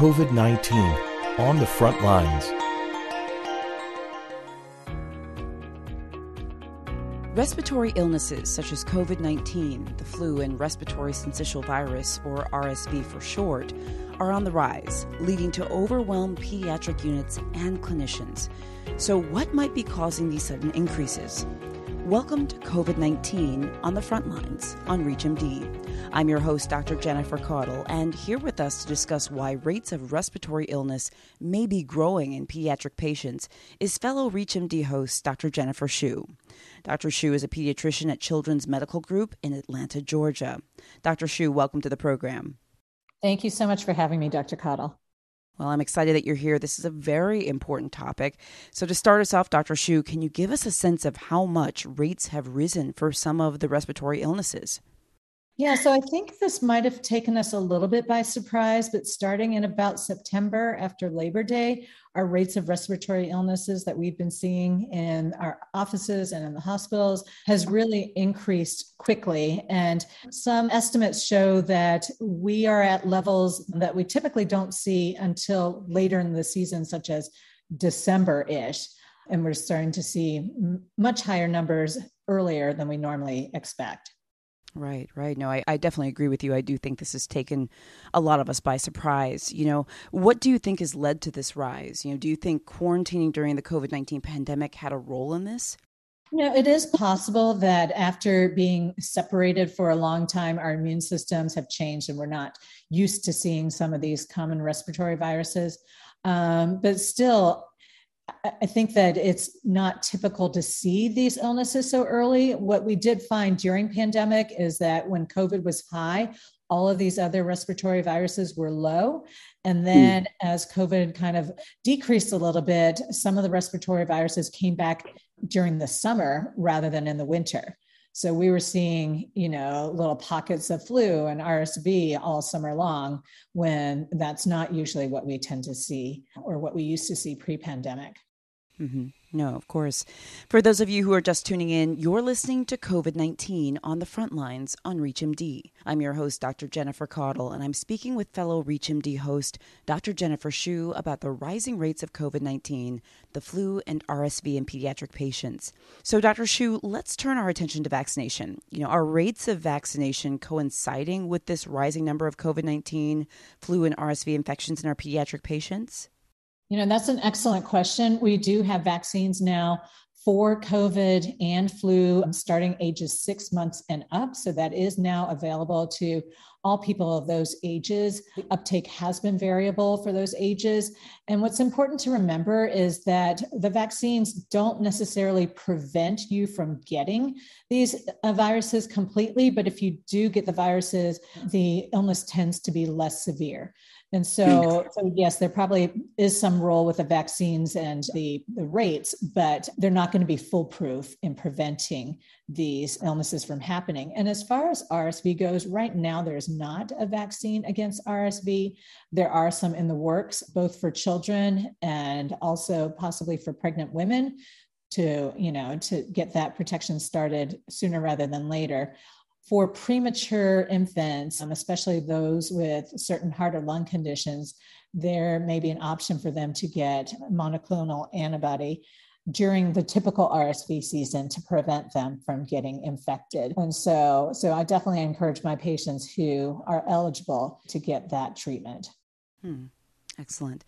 COVID 19 on the front lines. Respiratory illnesses such as COVID 19, the flu, and respiratory syncytial virus, or RSV for short, are on the rise, leading to overwhelmed pediatric units and clinicians. So, what might be causing these sudden increases? Welcome to COVID 19 on the front lines on ReachMD. I'm your host, Dr. Jennifer Caudle, and here with us to discuss why rates of respiratory illness may be growing in pediatric patients is fellow ReachMD host, Dr. Jennifer Shu. Dr. Shu is a pediatrician at Children's Medical Group in Atlanta, Georgia. Dr. Shu, welcome to the program. Thank you so much for having me, Dr. Caudle. Well, I'm excited that you're here. This is a very important topic. So, to start us off, Dr. Shu, can you give us a sense of how much rates have risen for some of the respiratory illnesses? Yeah, so I think this might have taken us a little bit by surprise, but starting in about September after Labor Day, our rates of respiratory illnesses that we've been seeing in our offices and in the hospitals has really increased quickly. And some estimates show that we are at levels that we typically don't see until later in the season, such as December ish. And we're starting to see much higher numbers earlier than we normally expect. Right, right. No, I, I definitely agree with you. I do think this has taken a lot of us by surprise. You know, what do you think has led to this rise? You know, do you think quarantining during the COVID 19 pandemic had a role in this? You know, it is possible that after being separated for a long time, our immune systems have changed and we're not used to seeing some of these common respiratory viruses. Um, but still, I think that it's not typical to see these illnesses so early. What we did find during pandemic is that when COVID was high, all of these other respiratory viruses were low. And hmm. then mm. as COVID kind of decreased a little bit, some of the respiratory viruses came back during the summer rather than in the winter. So we were seeing, you know, little pockets of flu and RSV all summer long when that's not usually what we tend to see or what we used to see pre pandemic. Mm-hmm. No, of course. For those of you who are just tuning in, you're listening to COVID 19 on the front lines on ReachMD. I'm your host, Dr. Jennifer Caudle, and I'm speaking with fellow ReachMD host, Dr. Jennifer Shu, about the rising rates of COVID 19, the flu, and RSV in pediatric patients. So, Dr. Shu, let's turn our attention to vaccination. You know, are rates of vaccination coinciding with this rising number of COVID 19, flu, and RSV infections in our pediatric patients? You know, that's an excellent question. We do have vaccines now for COVID and flu starting ages six months and up. So that is now available to all people of those ages. The uptake has been variable for those ages. And what's important to remember is that the vaccines don't necessarily prevent you from getting these uh, viruses completely, but if you do get the viruses, the illness tends to be less severe. And so, so, yes, there probably is some role with the vaccines and the, the rates, but they're not going to be foolproof in preventing these illnesses from happening. And as far as RSV goes, right now there's not a vaccine against RSV. There are some in the works, both for children and also possibly for pregnant women to, you know, to get that protection started sooner rather than later for premature infants, um, especially those with certain heart or lung conditions, there may be an option for them to get monoclonal antibody during the typical RSV season to prevent them from getting infected. And so, so I definitely encourage my patients who are eligible to get that treatment. Hmm. Excellent.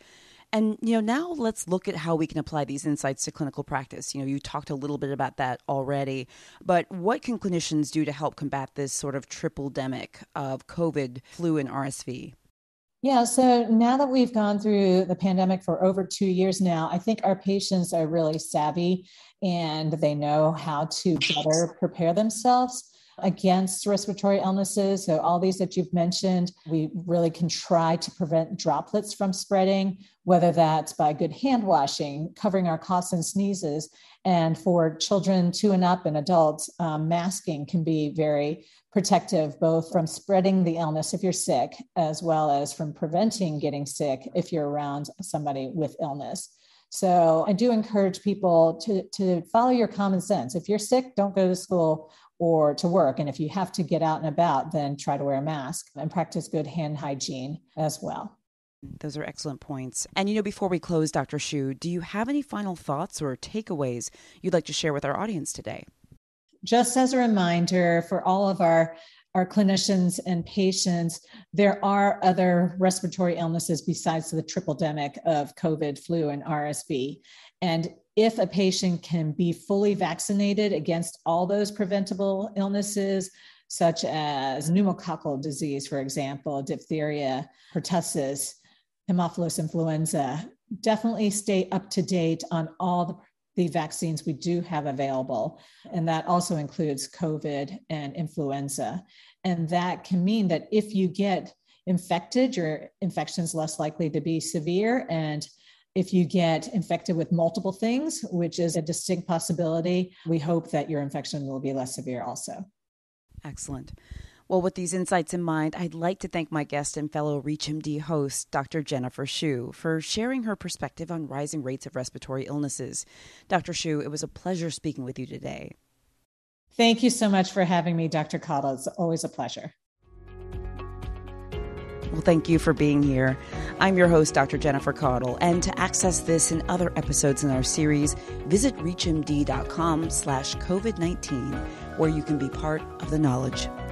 And you know, now let's look at how we can apply these insights to clinical practice. You know, you talked a little bit about that already, but what can clinicians do to help combat this sort of triple demic of COVID, flu, and RSV? Yeah, so now that we've gone through the pandemic for over two years now, I think our patients are really savvy and they know how to better prepare themselves against respiratory illnesses. So, all these that you've mentioned, we really can try to prevent droplets from spreading, whether that's by good hand washing, covering our coughs and sneezes. And for children two and up and adults, um, masking can be very protective, both from spreading the illness if you're sick, as well as from preventing getting sick if you're around somebody with illness. So I do encourage people to, to follow your common sense. If you're sick, don't go to school or to work. And if you have to get out and about, then try to wear a mask and practice good hand hygiene as well. Those are excellent points. And you know, before we close, Dr. Shu, do you have any final thoughts or takeaways you'd like to share with our audience today? Just as a reminder for all of our our clinicians and patients, there are other respiratory illnesses besides the triple demic of COVID, flu, and RSV. And if a patient can be fully vaccinated against all those preventable illnesses, such as pneumococcal disease, for example, diphtheria, pertussis, Haemophilus influenza, definitely stay up to date on all the the vaccines we do have available. And that also includes COVID and influenza. And that can mean that if you get infected, your infection is less likely to be severe. And if you get infected with multiple things, which is a distinct possibility, we hope that your infection will be less severe also. Excellent. Well, with these insights in mind, I'd like to thank my guest and fellow ReachMD host, Dr. Jennifer Shu, for sharing her perspective on rising rates of respiratory illnesses. Dr. Shu, it was a pleasure speaking with you today. Thank you so much for having me, Dr. Caudle. It's always a pleasure. Well, thank you for being here. I'm your host, Dr. Jennifer Caudle, and to access this and other episodes in our series, visit reachmd.com slash COVID-19, where you can be part of the knowledge.